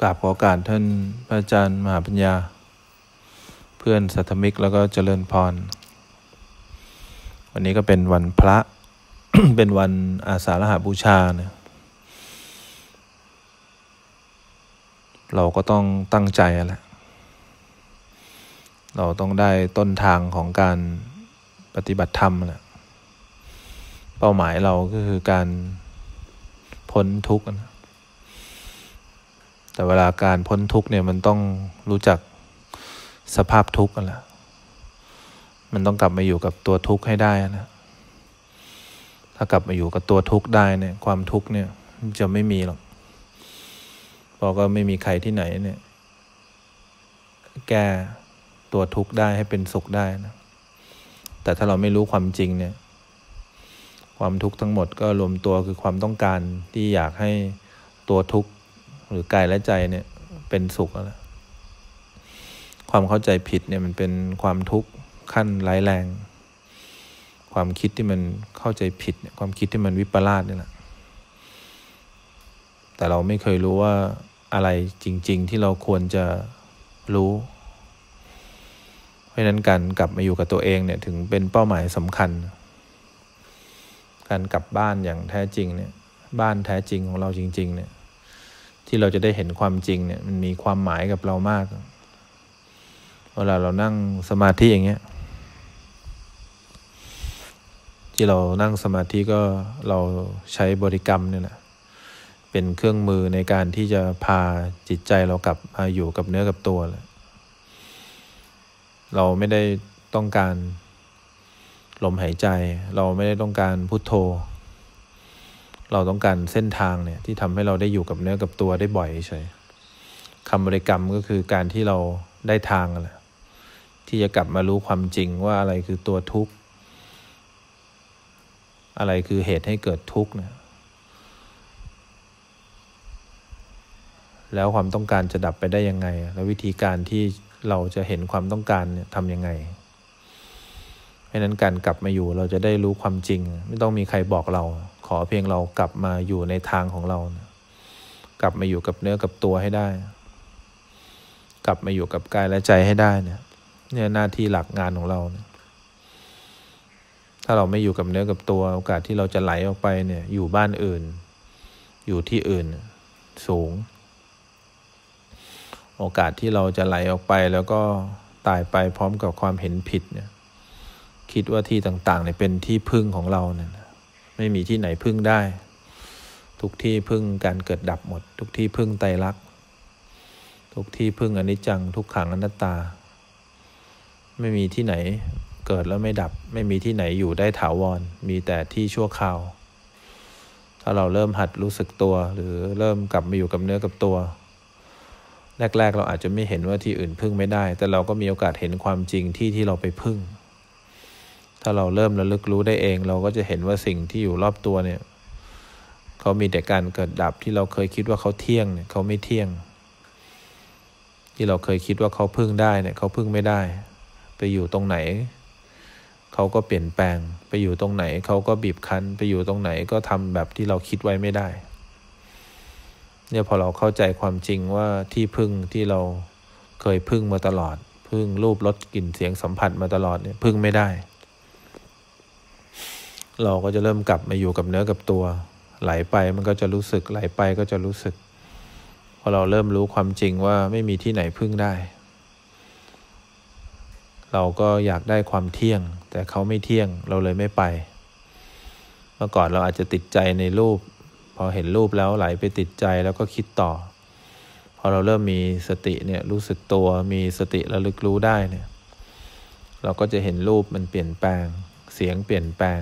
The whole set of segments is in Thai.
กราบขอการท่านพระอาจารย์มหาปัญญา เพื่อนสัทมิกแล้วก็เจริญพร วันนี้ก็เป็นวันพระ เป็นวันอาสาฬหาบูชาเนี่ยเราก็ต้องตั้งใจแหละ เราต้องได้ต้นทางของการปฏิบัติธรรมแหละ เป้าหมายเราก็คือการพ้นทุกข์นะ แต่เวลาการพ้นทุกข์เนี่ยมันต้องรู้จักสภาพทุกข์กันแหละมันต้องกลับมาอยู่กับตัวทุกข์ให้ได้นะ ถ้ากลับมาอยู่กับตัวทุกข์ได้เนี่ย ความทุกข์เนี่ยจะไม่มีหรอกเพราะก็ไม่มีใครที่ไหนเนี่ย แก้ตัวทุกข์ได้ให้เป็นสุขได้นะ แต่ถ้าเราไม่รู้ความจริงเนี่ย ความทุกข์ทั้งหมดก็รวมตัวคือความต้องการที่อยากให้ตัวทุกข์ หรือกายและใจเนี่ยเป็นสุขแล้วความเข้าใจผิดเนี่ยมันเป็นความทุกข์ขั้นร้ายแรง ความคิดที่มันเข้าใจผิดเนี่ยความคิดที่มันวิปลาสนี่แหละแต่เราไม่เคยรู้ว่าอะไรจริง ๆ ที่เราควรจะรู้ เพราะนั้นการกลับมาอยู่กับตัวเองเนี่ยถึงเป็นเป้าหมายสำคัญ การกลับบ้านอย่างแท้จริงเนี่ยบ้านแท้จริงของเราจริง ๆ เนี่ย ที่เราจะได้เห็นความจริงเนี่ยมันมีความหมายกับเรามากเวลาเรานั่งสมาธิอย่างเงี้ย ที่เรานั่งสมาธิก็เราใช้บริกรรมเนี่ยแหละเป็นเครื่องมือในการที่จะพาจิตใจเรากลับมาอยู่กับเนื้อกับตัวเลยเราไม่ได้ต้องการลมหายใจ เราไม่ได้ต้องการพุโทโธ เราต้องการเส้นทางเนี่ยที่ทำให้เราได้อยู่กับเนื้อกับตัวได้บ่อยเฉยคำบริกรรมก็คือการที่เราได้ทางแหละที่จะกลับมารู้ความจริงว่าอะไรคือตัวทุกข์ อะไรคือเหตุให้เกิดทุกข์เนี่ยแล้วความต้องการจะดับไปได้ยังไง แล้ววิธีการที่เราจะเห็นความต้องการเนี่ยทำยังไงเพราะนั้นการกลับมาอยู่เราจะได้รู้ความจริง ไม่ต้องมีใครบอกเรา ขอเพียงเรากลับมาอยู่ในทางของเรานะกลับมาอยู่กับเนื้อกับตัวให้ได้ กลับมาอยู่กับกายและใจให้ได้เนี่ยเนี่ยหน้าที่หลักงานของเรานี่ยถ้าเราไม่อยู่กับเนื้อกับตัว โอกาสที่เราจะไหลออกไปเนี่ย อยู่บ้านอื่น อยู่ที่อื่นสูง โอกาสที่เราจะไหลออกไปแล้วก็ตายไปพร้อมกับความเห็นผิดเนี่ย คิดว่าที่ต่างๆเนี่ยเป็นที่พึ่งของเราเนี่ย ไม่มีที่ไหนพึ่งได้ ทุกที่พึ่งการเกิดดับหมด ทุกที่พึ่งไตรลักษณ์ทุกที่พึ่งอนิจจัง ทุกขังอนัตตา ไม่มีที่ไหนเกิดแล้วไม่ดับ ไม่มีที่ไหนอยู่ได้ถาวร มีแต่ที่ชั่วคราว ถ้าเราเริ่มหัดรู้สึกตัว หรือเริ่มกลับมาอยู่กับเนื้อกับตัว แรก ๆ เราอาจจะไม่เห็นว่าที่อื่นพึ่งไม่ได้ แต่เราก็มีโอกาสเห็นความจริงที่ที่เราไปพึ่ง ถ้าเราเริ่มระลึกรู้ได้เอง เราก็จะเห็นว่าสิ่งที่อยู่รอบตัวเนี่ยเขามีแต่การเกิดดับที่เราเคยคิดว่าเขาเที่ยงเนี่ยเขาไม่เที่ยง ที่เราเคยคิดว่าเขาพึ่งได้เนี่ยเขาพึ่งไม่ได้ ไปอยู่ตรงไหน เขาก็เปลี่ยนแปลง ไปอยู่ตรงไหนเขาก็บีบคั้น ไปอยู่ตรงไหนก็ทำแบบที่เราคิดไว้ไม่ได้เนี่ยพอเราเข้าใจความจริงว่าที่พึ่งที่เราเคยพึ่งมาตลอด พึ่งรูปรสกลิ่นเสียงสัมผัสมาตลอดเนี่ยพึ่งไม่ได้ เราก็จะเริ่มกลับมาอยู่กับเนื้อกับตัว ไหลไปมันก็จะรู้สึกไหลไปก็จะรู้สึกพอเราเริ่มรู้ความจริงว่าไม่มีที่ไหนพึ่งได้ เราก็อยากได้ความเที่ยง แต่เขาไม่เที่ยงเราเลยไม่ไป เมื่อก่อนเราอาจจะติดใจในรูป พอเห็นรูปแล้วไหลไปติดใจแล้วก็คิดต่อ พอเราเริ่มมีสติเนี่ยรู้สึกตัวมีสติระลึกรู้ได้เนี่ย เราก็จะเห็นรูปมันเปลี่ยนแปลง เสียงเปลี่ยนแปลง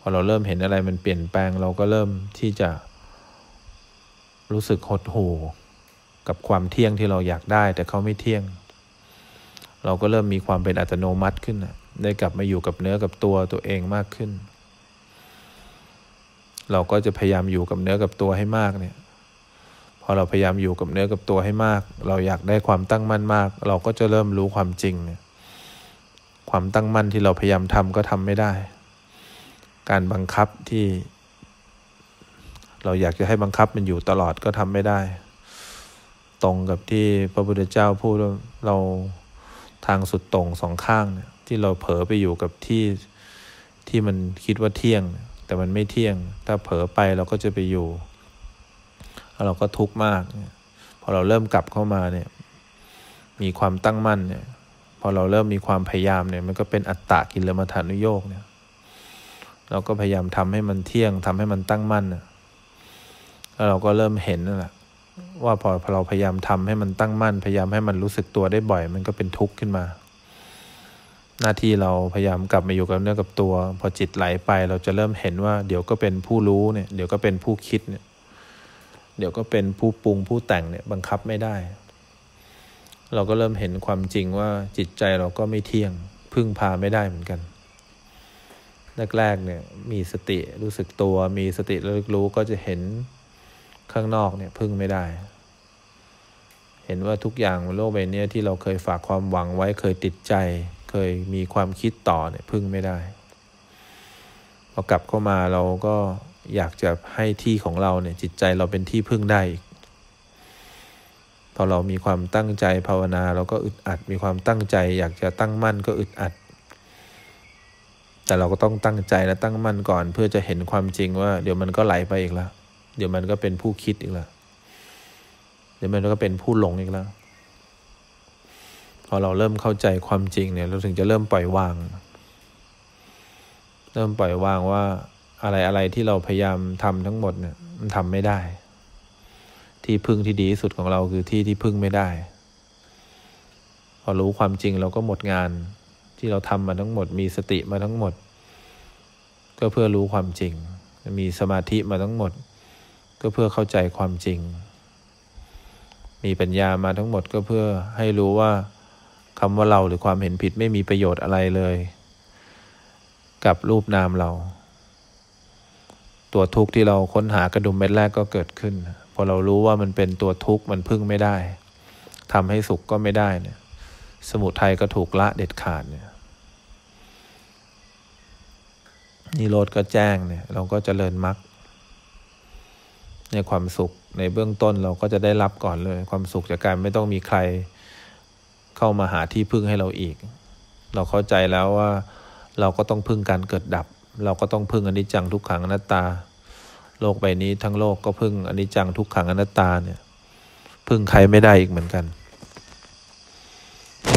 พอเราเริ่มเห็นอะไรมันเปลี่ยนแปลงเราก็เริ่มที่จะ รู้สึกหดหู่กับความเที่ยงที่เราอยากได้ แต่เขาไม่เที่ยง เราก็เริ่มมีความเป็นอัตโนมัติขึ้นได้กลับมาอยู่กับเนื้อกับตัวตัวเองมากขึ้น เราก็จะพยายามอยู่กับเนื้อกับตัวให้มากเนี่ยพอเราพยายามอยู่กับเนื้อกับตัวให้มาก เราอยากได้ความตั้งมั่นมาก เราก็จะเริ่มรู้ความจริงเนี่ยความตั้งมั่นที่เราพยายามทำก็ทำไม่ได้ การบังคับที่ เราอยากจะให้บังคับมันอยู่ตลอดก็ทำไม่ได้ ตรงกับที่พระพุทธเจ้าพูดว่าเราทางสุดตรงสองข้างเนี่ยที่เราเผลอไปอยู่กับที่ที่มันคิดว่าเที่ยง แต่มันไม่เที่ยง ถ้าเผลอไปเราก็จะไปอยู่แล้วเราก็ทุกข์มากพอเราเริ่มกลับเข้ามาเนี่ย มีความตั้งมั่นเนี่ยพอเราเริ่มมีความพยายามเนี่ย มันก็เป็นอัตตะกิลมัฐานุโยกเนี่ย เราก็พยายามทำให้มันเที่ยงทำให้มันตั้งมั่นแล้วเราก็เริ่มเห็นนั่นแหละว่าพอเราพยายามทำให้มันตั้งมั่น พยายามให้มันรู้สึกตัวได้บ่อย มันก็เป็นทุกข์ขึ้นมา หน้าที่เราพยายามกลับมาอยู่กับเนื้อกับตัว พอจิตไหลไปเราจะเริ่มเห็นว่า เดี๋ยวก็เป็นผู้รู้เนี่ย เดี๋ยวก็เป็นผู้คิดเนี่ย เดี๋ยวก็เป็นผู้ปรุงผู้แต่งเนี่ยบังคับไม่ได้ เราก็เริ่มเห็นความจริงว่าจิตใจเราก็ไม่เที่ยงพึ่งพาไม่ได้เหมือนกัน แรกๆเนี่ยมีสติรู้สึกตัว มีสติระลึกรู้ก็จะเห็นข้างนอกเนี่ยพึ่งไม่ได้ เห็นว่าทุกอย่างบนโลกใบนี้ที่เราเคยฝากความหวังไว้เคยติดใจ เคยมีความคิดต่อเนี่ยพึ่งไม่ได้พอกลับเข้ามาเราก็อยากจะให้ที่ของเราเนี่ยจิตใจเราเป็นที่พึ่งได้อีกพอเรามีความตั้งใจภาวนา เราก็อึดอัด มีความตั้งใจ อยากจะตั้งมั่นก็อึดอัด แต่เราก็ต้องตั้งใจและตั้งมั่นก่อน เพื่อจะเห็นความจริงว่า เดี๋ยวมันก็ไหลไปอีกแล้ว เดี๋ยวมันก็เป็นผู้คิดอีกแล้ว เดี๋ยวมันก็เป็นผู้หลงอีกแล้ว พอเราเริ่มเข้าใจความจริงเนี่ย เราถึงจะเริ่มปล่อยวาง เริ่มปล่อยวางว่าอะไรอะไรที่เราพยายามทำทั้งหมดเนี่ย มันทำไม่ได้ ที่พึ่งที่ดีที่สุดของเราคือที่ที่พึ่งไม่ได้ พอรู้ความจริงเราก็หมดงาน ที่เราทำมาทั้งหมด มีสติมาทั้งหมด ก็เพื่อรู้ความจริง มีสมาธิมาทั้งหมด ก็เพื่อเข้าใจความจริง มีปัญญามาทั้งหมดก็เพื่อให้รู้ว่าคำว่าเราหรือความเห็นผิดไม่มีประโยชน์อะไรเลย กับรูปนามเรา ตัวทุกข์ที่เราค้นหากระดุมเม็ดแรกก็เกิดขึ้น พอเรารู้ว่ามันเป็นตัวทุกข์มันพึ่งไม่ได้ทำให้สุขก็ไม่ได้เนี่ยสมุทัยก็ถูกละเด็ดขาดเนี่ย นิโรธก็แจ้งเนี่ย เราก็จเจริญมรรคในความสุขในเบื้องต้นเราก็จะได้รับก่อนเลย ความสุขจากการไม่ต้องมีใครเข้ามาหาที่พึ่งให้เราอีก เราเข้าใจแล้วว่าเราก็ต้องพึ่งการเกิดดับ เราก็ต้องพึ่งอนิจจังทุกขังอนัตตา โลกใบนี้ทั้งโลกก็พึ่งอนิจจังทุกขังอนัตตาเนี่ย พึ่งใครไม่ได้อีกเหมือนกันใน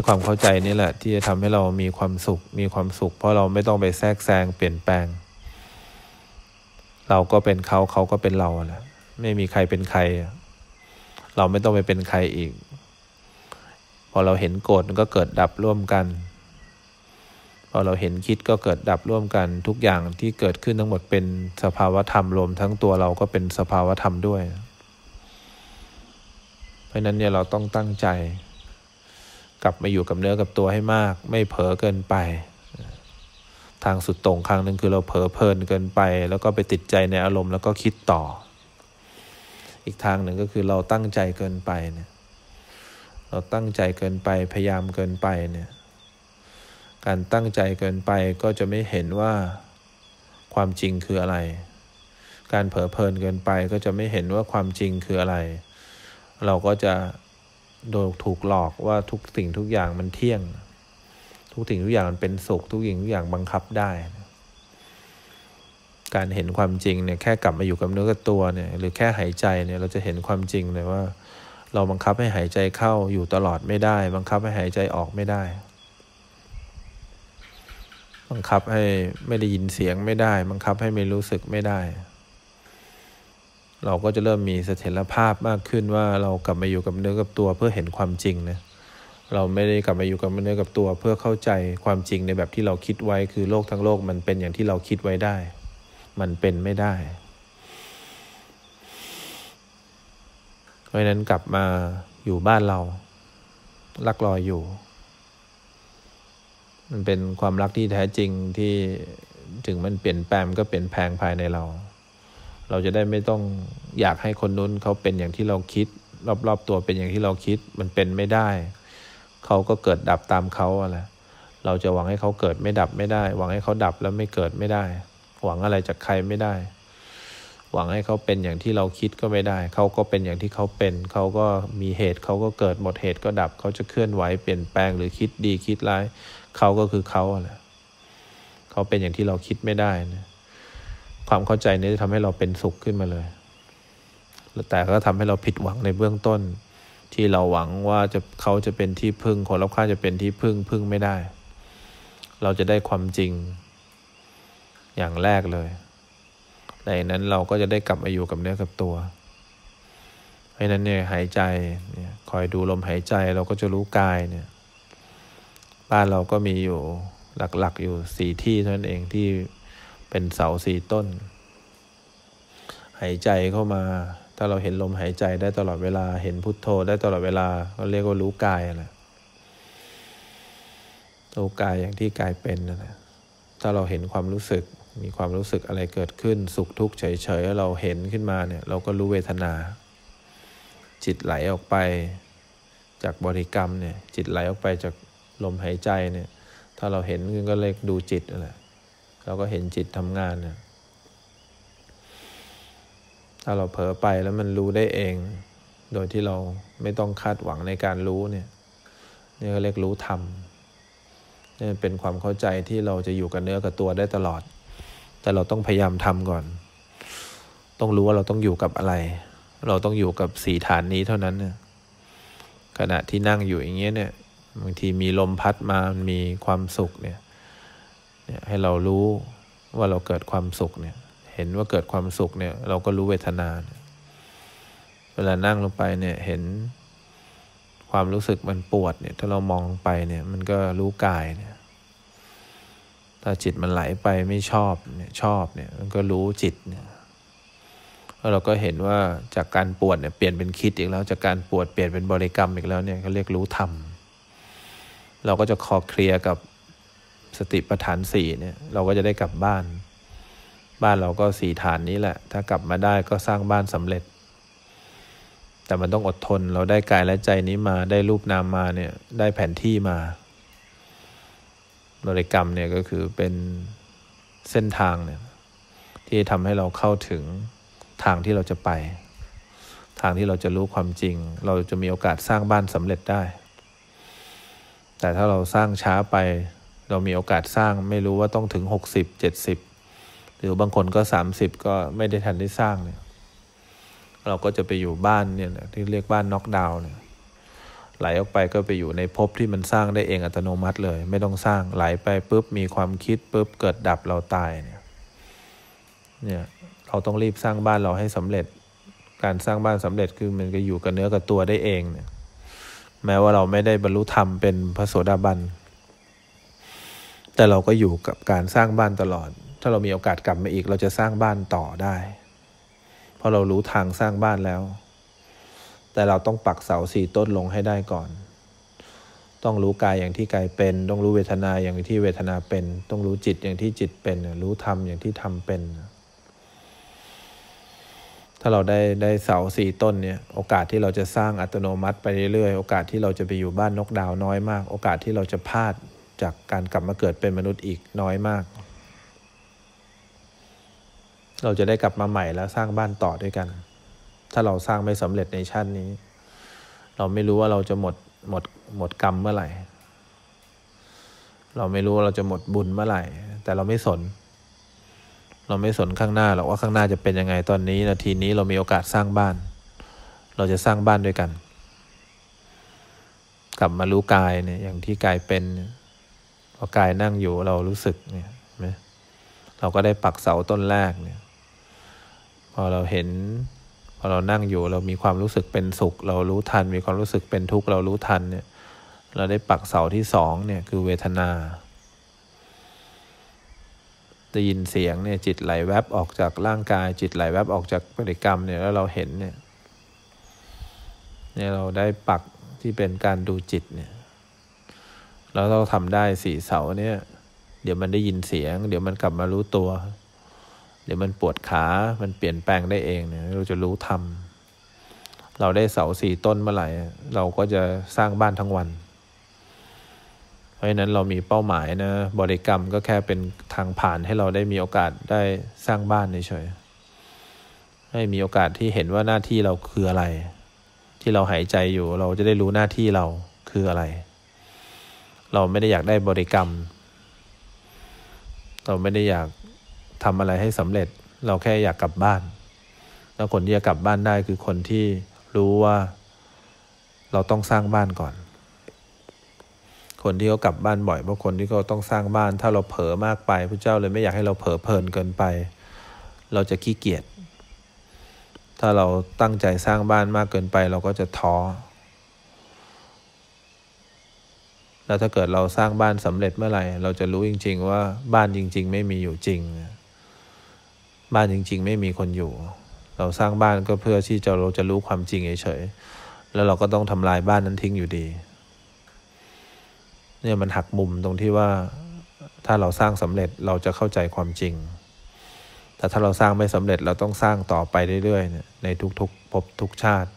ความเข้าใจนี่แหละ ที่จะทำให้เรามีความสุข มีความสุข เพราะเราไม่ต้องไปแทรกแซงเปลี่ยนแปลง เราก็เป็นเขาเขาก็เป็นเราแหละไม่มีใครเป็นใคร เราไม่ต้องไปเป็นใครอีก พอเราเห็นโกรธก็เกิดดับร่วมกัน พอเราเห็นคิดก็เกิดดับร่วมกัน ทุกอย่างที่เกิดขึ้นทั้งหมดเป็นสภาวธรรมรวมทั้งตัวเราก็เป็นสภาวธรรมด้วย เพราะนั้นเนี่ยเราต้องตั้งใจ กลับมาอยู่กับเนื้อกับตัวให้มาก ไม่เผลอเกินไป ทางสุดตรงครั้งหนึ่งคือเราเผลอเพลินเกินไป แล้วก็ไปติดใจในอารมณ์แล้วก็คิดต่อ อีกทางหนึ่งก็คือเราตั้งใจเกินไปเนี่ยเราตั้งใจเกินไปพยายามเกินไปเนี่ยการตั้งใจเกินไปก็จะไม่เห็นว่าความจริงคืออะไร การเผลอเพลินเกินไปก็จะไม่เห็นว่าความจริงคืออะไร เราก็จะ โดนถูกหลอกว่าทุกสิ่งทุกอย่างมันเที่ยง ทุกสิ่งทุกอย่างมันเป็นสุข ทุกสิ่งทุกอย่างบังคับได้ การเห็นความจริงเนี่ยแค่กลับมาอยู่กับเนื้อกับตัวเนี่ยหรือแค่หายใจเนี่ยเราจะเห็นความจริงเลยว่า เราบังคับให้หายใจเข้าอยู่ตลอดไม่ได้ บังคับให้หายใจออกไม่ได้ บังคับให้ไม่ได้ยินเสียงไม่ได้ บังคับให้ไม่รู้สึกไม่ได้ เราก็จะเริ่มมีเสถียรภาพมากขึ้นว่าเรากลับมาอยู่กับเนื้อกับตัวเพื่อเห็นความจริงนะเราไม่ได้กลับมาอยู่กับเนื้อกับตัว เพื่อเข้าใจความจริงในแบบที่เราคิดไว้คือโลกทั้งโลกมันเป็นอย่างที่เราคิดไว้ได้ มันเป็นไม่ได้ เพราะนั้นกลับมาอยู่บ้านเรารักรออยู่ มันเป็นความรักที่แท้จริงที่ถึงมันเปลี่ยนแปลงก็เปลี่ยนแปลงภายในเรา เราจะได้ไม่ต้องอยากให้คนนู้นเขาเป็นอย่างที่เราคิด รอบๆตัวเป็นอย่างที่เราคิดมันเป็นไม่ได้ เขาก็เกิดดับตามเขาอะไรเราจะหวังให้เขาเกิดไม่ดับไม่ได้ หวังให้เขาดับแล้วไม่เกิดไม่ได้ หวังอะไรจากใครไม่ได้ หวังให้เขาเป็นอย่างที่เราคิดก็ไม่ได้ เขาก็เป็นอย่างที่เขาเป็น เขาก็มีเหตุเขาก็เกิดหมดเหตุก็ดับ เขาจะเคลื่อนไหวเปลี่ยนแปลงหรือคิดดีคิดร้าย เขาก็คือเขาแหละเขาเป็นอย่างที่เราคิดไม่ได้นะ ความเข้าใจนี้จะทำให้เราเป็นสุขขึ้นมาเลย แต่ก็ทำให้เราผิดหวังในเบื้องต้น ที่เราหวังว่าจะเขาจะเป็นที่พึ่งคนรอบข้างจะเป็นที่พึ่งพึ่งไม่ได้ เราจะได้ความจริงอย่างแรกเลยในนั้นเราก็จะได้กลับมาอยู่กับเนื้อกับตัวเพราะนั้นเนี่ยหายใจเนี่ยคอยดูลมหายใจเราก็จะรู้กายเนี่ยบ้านเราก็มีอยู่หลักๆอยู่สี่ที่เท่านั้นเองที่ เป็นเสาสี่ต้น หายใจเข้ามา ถ้าเราเห็นลมหายใจได้ตลอดเวลา เห็นพุทโธได้ตลอดเวลา ก็เรียกว่ารู้กายนะรู้กายอย่างที่กายเป็นนะ ถ้าเราเห็นความรู้สึก มีความรู้สึกอะไรเกิดขึ้น สุขทุกข์เฉยๆ เราเห็นขึ้นมาเนี่ย เราก็รู้เวทนา จิตไหลออกไป จากบริกรรมเนี่ย จิตไหลออกไปจากลมหายใจเนี่ย ถ้าเราเห็นก็เลยกดูจิตนั่นแหละ เราก็เห็นจิตทำงานเนี่ยถ้าเราเผลอไปแล้วมันรู้ได้เอง โดยที่เราไม่ต้องคาดหวังในการรู้เนี่ยนี่ก็เรียกรู้ธรรมนี่เป็นความเข้าใจที่เราจะอยู่กับเนื้อกับตัวได้ตลอด แต่เราต้องพยายามทำก่อน ต้องรู้ว่าเราต้องอยู่กับอะไร เราต้องอยู่กับสีฐานนี้เท่านั้นเนี่ยขณะที่นั่งอยู่อย่างเงี้ยเนี่ยบางทีมีลมพัดมามันมีความสุขเนี่ย ให้เรารู้ว่าเราเกิดความสุขเนี่ยเห็นว่าเกิดความสุขเนี่ยเราก็รู้เวทนาเนเวลานั่งลงไปเนี่ยเห็นความรู้สึกมันปวดเนี่ยถ้าเรามองไปเนี่ยมันก็รู้กายเนี่ยถ้าจิตมันไหลไปไม่ชอบเนี่ยชอบเนี่ยมันก็รู้จิตเนี่ยแล้วเราก็เห็นว่าจากการปวดเนี่ยเปลี่ยนเป็นคิดอีกแล้ว จากการปวดเปลี่ยนเป็นบริกรรมอีกแล้วเนี่ยเขาเรียกรู้ธรรมเราก็จะคอเคลียร์กับ สติปัฏฐานสี่เนี่ยเราก็จะได้กลับบ้าน บ้านเราก็สี่ฐานนี้แหละ ถ้ากลับมาได้ก็สร้างบ้านสำเร็จ แต่มันต้องอดทนเราได้กายและใจนี้มาได้รูปนามมาเนี่ยได้แผนที่มาบริกรรมเนี่ยก็คือเป็นเส้นทางเนี่ยที่ทำให้เราเข้าถึงทางที่เราจะไป ทางที่เราจะรู้ความจริง เราจะมีโอกาสสร้างบ้านสำเร็จได้ แต่ถ้าเราสร้างช้าไป เรามีโอกาสสร้างไม่รู้ว่าต้องถึงหกสิบเจ็ดสิบหรือบางคนก็สามสิบก็ไม่ได้ทันได้สร้างเนี่ยเราก็จะไปอยู่บ้านเนี่ยที่เรียกบ้านน็อกดาวน์เนี่ยไหลออกไปก็ไปอยู่ในภพที่มันสร้างได้เองอัตโนมัติเลย ไม่ต้องสร้างไหลไปปุ๊บมีความคิดปุ๊บเกิดดับเราตายเนี่ยเนี่ยเราต้องรีบสร้างบ้านเราให้สำเร็จ การสร้างบ้านสำเร็จคือมันก็อยู่กับเนื้อกับตัวได้เองเนี่ยแม้ว่าเราไม่ได้บรรลุธรรมเป็นพระโสดาบัน แต่เราก็อยู่กับการสร้างบ้านตลอด ถ้าเรามีโอกาสกลับมาอีก เราจะสร้างบ้านต่อได้ เพราะเรารู้ทางสร้างบ้านแล้ว แต่เราต้องปักเสาสี่ต้นลงให้ได้ก่อน ต้องรู้กายอย่างที่กายเป็น ต้องรู้เวทนาอย่างที่เวทนาเป็น ต้องรู้จิตอย่างที่จิตเป็น รู้ธรรมอย่างที่ธรรมเป็น ถ้าเราได้ได้เสาสี่ต้นเนี่ย โอกาสที่เราจะสร้างอัตโนมัติไปเรื่อยๆ โอกาสที่เราจะไปอยู่บ้านนกดาวน้อยมาก โอกาสที่เราจะพลาด จากการกลับมาเกิดเป็นมนุษย์อีกน้อยมาก เราจะได้กลับมาใหม่แล้วสร้างบ้านต่อด้วยกัน ถ้าเราสร้างไม่สำเร็จในชาตินี้ เราไม่รู้ว่าเราจะหมดหมดหมดกรรมเมื่อไหร่ เราไม่รู้ว่าเราจะหมดบุญเมื่อไหร่ แต่เราไม่สน เราไม่สนข้างหน้าหรอกว่าข้างหน้าจะเป็นยังไงตอนนี้นาทีนี้เรามีโอกาสสร้างบ้าน เราจะสร้างบ้านด้วยกัน กลับมารู้กายเนี่ยอย่างที่กายเป็นพ อกายนั่งอยู่เรารู้สึกเนี่ยไหมเราก็ได้ปักเสาต้นแรกเนี่ย พอเราเห็น พอเรานั่งอยู่เรามีความรู้สึกเป็นสุข เรารู้ทัน มีความรู้สึกเป็นทุกข์เรารู้ทันเนี่ย เราได้ปักเสาที่สองเนี่ยคือเวทนาได้ยินเสียงเนี่ยจิตไหลแวบออกจากร่างกาย จิตไหลแวบออกจากปฏิกรรมเนี่ยแล้วเราเห็นเนี่ยเนี่ยเราได้ปักที่เป็นการดูจิตเนี่ย แล้วเราทำได้สี่เสาเนี่ย เดี๋ยวมันได้ยินเสียง เดี๋ยวมันกลับมารู้ตัว เดี๋ยวมันปวดขา มันเปลี่ยนแปลงได้เองเนี่ยเราจะรู้ทำเราได้เสาสี่ต้นเมื่อไหร่ เราก็จะสร้างบ้านทั้งวัน เพราะฉะนั้นเรามีเป้าหมายนะ บริกรรมก็แค่เป็นทางผ่านให้เราได้มีโอกาสได้สร้างบ้านเฉยให้มีโอกาสที่เห็นว่าหน้าที่เราคืออะไร ที่เราหายใจอยู่เราจะได้รู้หน้าที่เราคืออะไร เราไม่ได้อยากได้บริกรรม เราไม่ได้อยากทำอะไรให้สำเร็จ เราแค่อยากกลับบ้าน แล้วคนที่จะกลับบ้านได้คือคนที่รู้ว่าเราต้องสร้างบ้านก่อน คนที่เขากลับบ้านบ่อยเพราะคนที่เขาต้องสร้างบ้าน ถ้าเราเผลอมากไปพระเจ้าเลยไม่อยากให้เราเผลอเพลินเกินไป เราจะขี้เกียจถ้าเราตั้งใจสร้างบ้านมากเกินไป เราก็จะท้อ แล้วถ้าเกิดเราสร้างบ้านสำเร็จเมื่อไหร่ เราจะรู้จริง ๆ ว่าบ้านจริง ๆ ไม่มีอยู่จริง บ้านจริง ๆ ไม่มีคนอยู่ เราสร้างบ้านก็เพื่อที่จะเราจะรู้ความจริงเฉยๆแล้วเราก็ต้องทำลายบ้านนั้นทิ้งอยู่ดี เนี่ยมันหักมุมตรงที่ว่าถ้าเราสร้างสำเร็จเราจะเข้าใจความจริง แต่ถ้าเราสร้างไม่สำเร็จเราต้องสร้างต่อไปเรื่อยๆในทุกๆภพทุกชาติ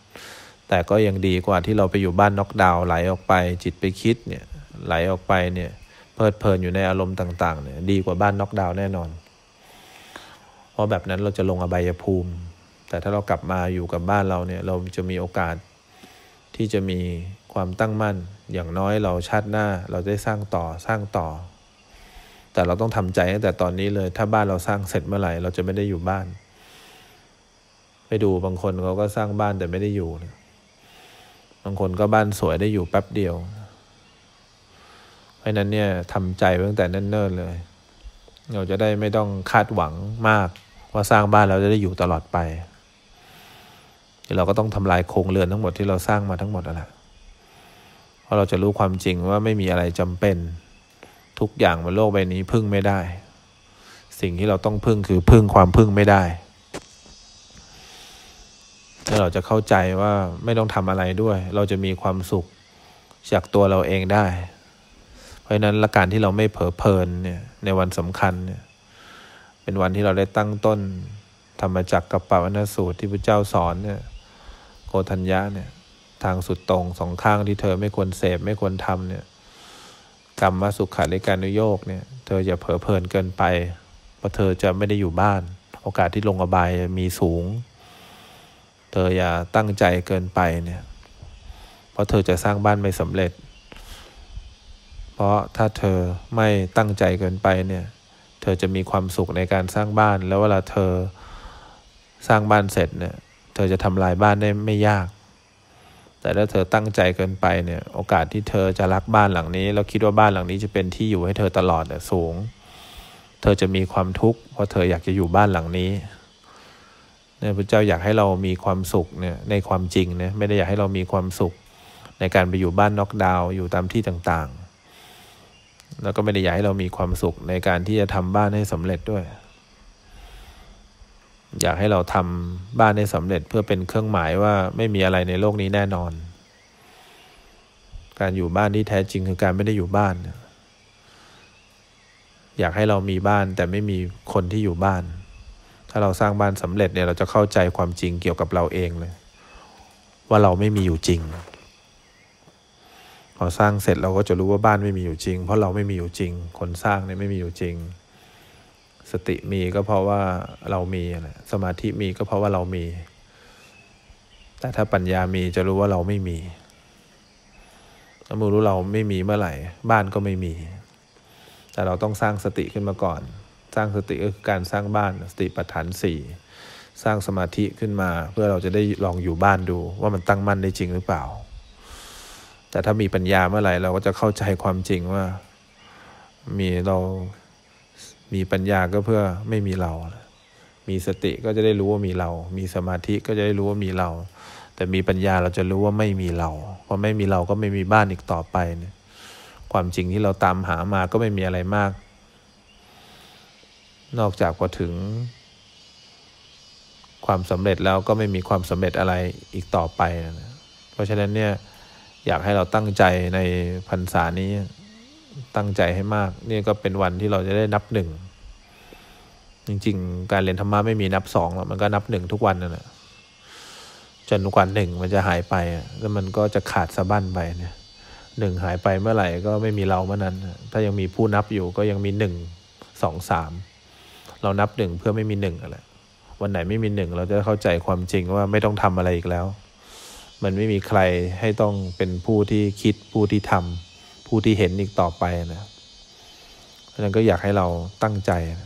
แต่ก็ยังดีกว่าที่เราไปอยู่บ้านน็อกดาวน์ไหลออกไปจิตไปคิดเนี่ย ไหลออกไปเนี่ยเพลิดเพลินอยู่ในอารมณ์ต่างๆเนี่ยดีกว่าบ้านน็อกดาวน์แน่นอน เพราะแบบนั้นเราจะลงอบายภูมิ แต่ถ้าเรากลับมาอยู่กับบ้านเราเนี่ยเราจะมีโอกาสที่จะมีความตั้งมั่น อย่างน้อยเราชาติหน้าเราได้สร้างต่อสร้างต่อ แต่เราต้องทำใจตั้งแต่ตอนนี้เลยถ้าบ้านเราสร้างเสร็จเมื่อไหร่เราจะไม่ได้อยู่บ้านไปดูบางคนเขาก็สร้างบ้านแต่ไม่ได้อยู่ บางคนก็บ้านสวยได้อยู่แป๊บเดียว ราะนั้นเนี่ยทำใจตั้งแต่เนิ่นๆเลย เราจะได้ไม่ต้องคาดหวังมาก ว่าสร้างบ้านเราจะได้อยู่ตลอดไป เราก็ต้องทำลายโครงเรือนทั้งหมดที่เราสร้างมาทั้งหมดนั่นแหละเพราะเราจะรู้ความจริงว่าไม่มีอะไรจำเป็น ทุกอย่างบนโลกใบนี้พึ่งไม่ได้ สิ่งที่เราต้องพึ่งคือพึ่งความพึ่งไม่ได้แล้วเราจะเข้าใจว่าไม่ต้องทำอะไรด้วย เราจะมีความสุขจากตัวเราเองได้ เพราะนั้นละการที่เราไม่เผลอเพลินเนี่ยในวันสำคัญเนี่ยเป็นวันที่เราได้ตั้งต้นธรรมจักรกับปวัณสูตรที่พระเจ้าสอนเนี่ยโกธัญญาเนี่ยทางสุดตรงสองข้างที่เธอไม่ควรเสพไม่ควรทำเนี่ยกรรมมาสุขาในการนุโยกเนี่ยเธออย่าเผลอเพลินเกินไป เพราะเธอจะไม่ได้อยู่บ้าน โอกาสที่ลงอบายมีสูง เธออย่าตั้งใจเกินไปเนี่ยเพราะเธอจะสร้างบ้านไม่สำเร็จ เพราะถ้าเธอไม่ตั้งใจเกินไปเนี่ย เธอจะมีความสุขในการสร้างบ้าน แล้วเวลาเธอสร้างบ้านเสร็จเนี่ย เธอจะทำลายบ้านได้ไม่ยาก แต่ถ้าเธอตั้งใจเกินไปเนี่ย โอกาสที่เธอจะรักบ้านหลังนี้ แล้วคิดว่าบ้านหลังนี้จะเป็นที่อยู่ให้เธอตลอดเนี่ยสูง เธอจะมีความทุกข์เพราะเธออยากจะอยู่บ้านหลังนี้เนี่ยพระเจ้าอยากให้เรามีความสุขเนี่ยในความจริงเนี่ยไม่ได้อยากให้เรามีความสุขในการไปอยู่บ้านน็อกดาวน์อยู่ตามที่ต่าง แล้วก็ไม่ได้อยากให้เรามีความสุขในการที่จะทำบ้านให้สำเร็จด้วย อยากให้เราทำบ้านให้สำเร็จเพื่อเป็นเครื่องหมายว่าไม่มีอะไรในโลกนี้แน่นอน การอยู่บ้านที่แท้จริงคือการไม่ได้อยู่บ้าน อยากให้เรามีบ้านแต่ไม่มีคนที่อยู่บ้าน ถ้าเราสร้างบ้านสำเร็จเนี่ยเราจะเข้าใจความจริงเกี่ยวกับเราเองเลย ว่าเราไม่มีอยู่จริง พอสร้างเสร็จเราก็จะรู้ว่าบ้านไม่มีอยู่จริง เพราะเราไม่มีอยู่จริง คนสร้างเนี่ยไม่มีอยู่จริง สติมีก็เพราะว่าเรามีสมาธิมีก็เพราะว่าเรามี แต่ถ้าปัญญามีจะรู้ว่าเราไม่มีถ้ามือรู้เราไม่มีเมื่อไหร่ บ้านก็ไม่มี แต่เราต้องสร้างสติขึ้นมาก่อน สร้างสติก็คือการสร้างบ้านสติปัฏฐานสี่สร้างสมาธิขึ้นมา เพื่อเราจะได้ลองอยู่บ้านดูว่ามันตั้งมั่นได้จริงหรือเปล่า แต่ถ้ามีปัญญาเมื่อไหร่เราก็จะเข้าใจความจริงว่า มีเรามีปัญญาก็เพื่อไม่มีเรา มีสติก็จะได้รู้ว่ามีเรา มีสมาธิก็จะได้รู้ว่ามีเรา แต่มีปัญญาเราจะรู้ว่าไม่มีเราพอไม่มีเราก็ไม่มีบ้านอีกต่อไปเนี่ยความจริงที่เราตามหามาก็ไม่มีอะไรมาก นอกจากพอถึง ความสำเร็จแล้วก็ไม่มีความสำเร็จอะไรอีกต่อไปนะเพราะฉะนั้นเนี่ย อยากให้เราตั้งใจในพรรษานี้ ตั้งใจให้มาก นี่ก็เป็นวันที่เราจะได้นับหนึ่ง จริง ๆ การเรียนธรรมะไม่มีนับสองหรอกมันก็นับหนึ่งทุกวันนั่นแหละจนกวันหนึ่งมันจะหายไปแล้วมันก็จะขาดสะบั้นไปเนี่ยหนึ่งหายไปเมื่อไหร่ก็ไม่มีเราเมื่อนั้น ถ้ายังมีผู้นับอยู่ก็ยังมีหนึ่งสองสามเรานับหนึ่งเพื่อไม่มีหนึ่งอะไรวันไหนไม่มีหนึ่งเราจะเข้าใจความจริงว่าไม่ต้องทำอะไรอีกแล้ว มันไม่มีใครให้ต้องเป็นผู้ที่คิดผู้ที่ทำผู้ที่เห็นอีกต่อไปนะเพราะฉะนั้นก็อยากให้เราตั้งใจนะ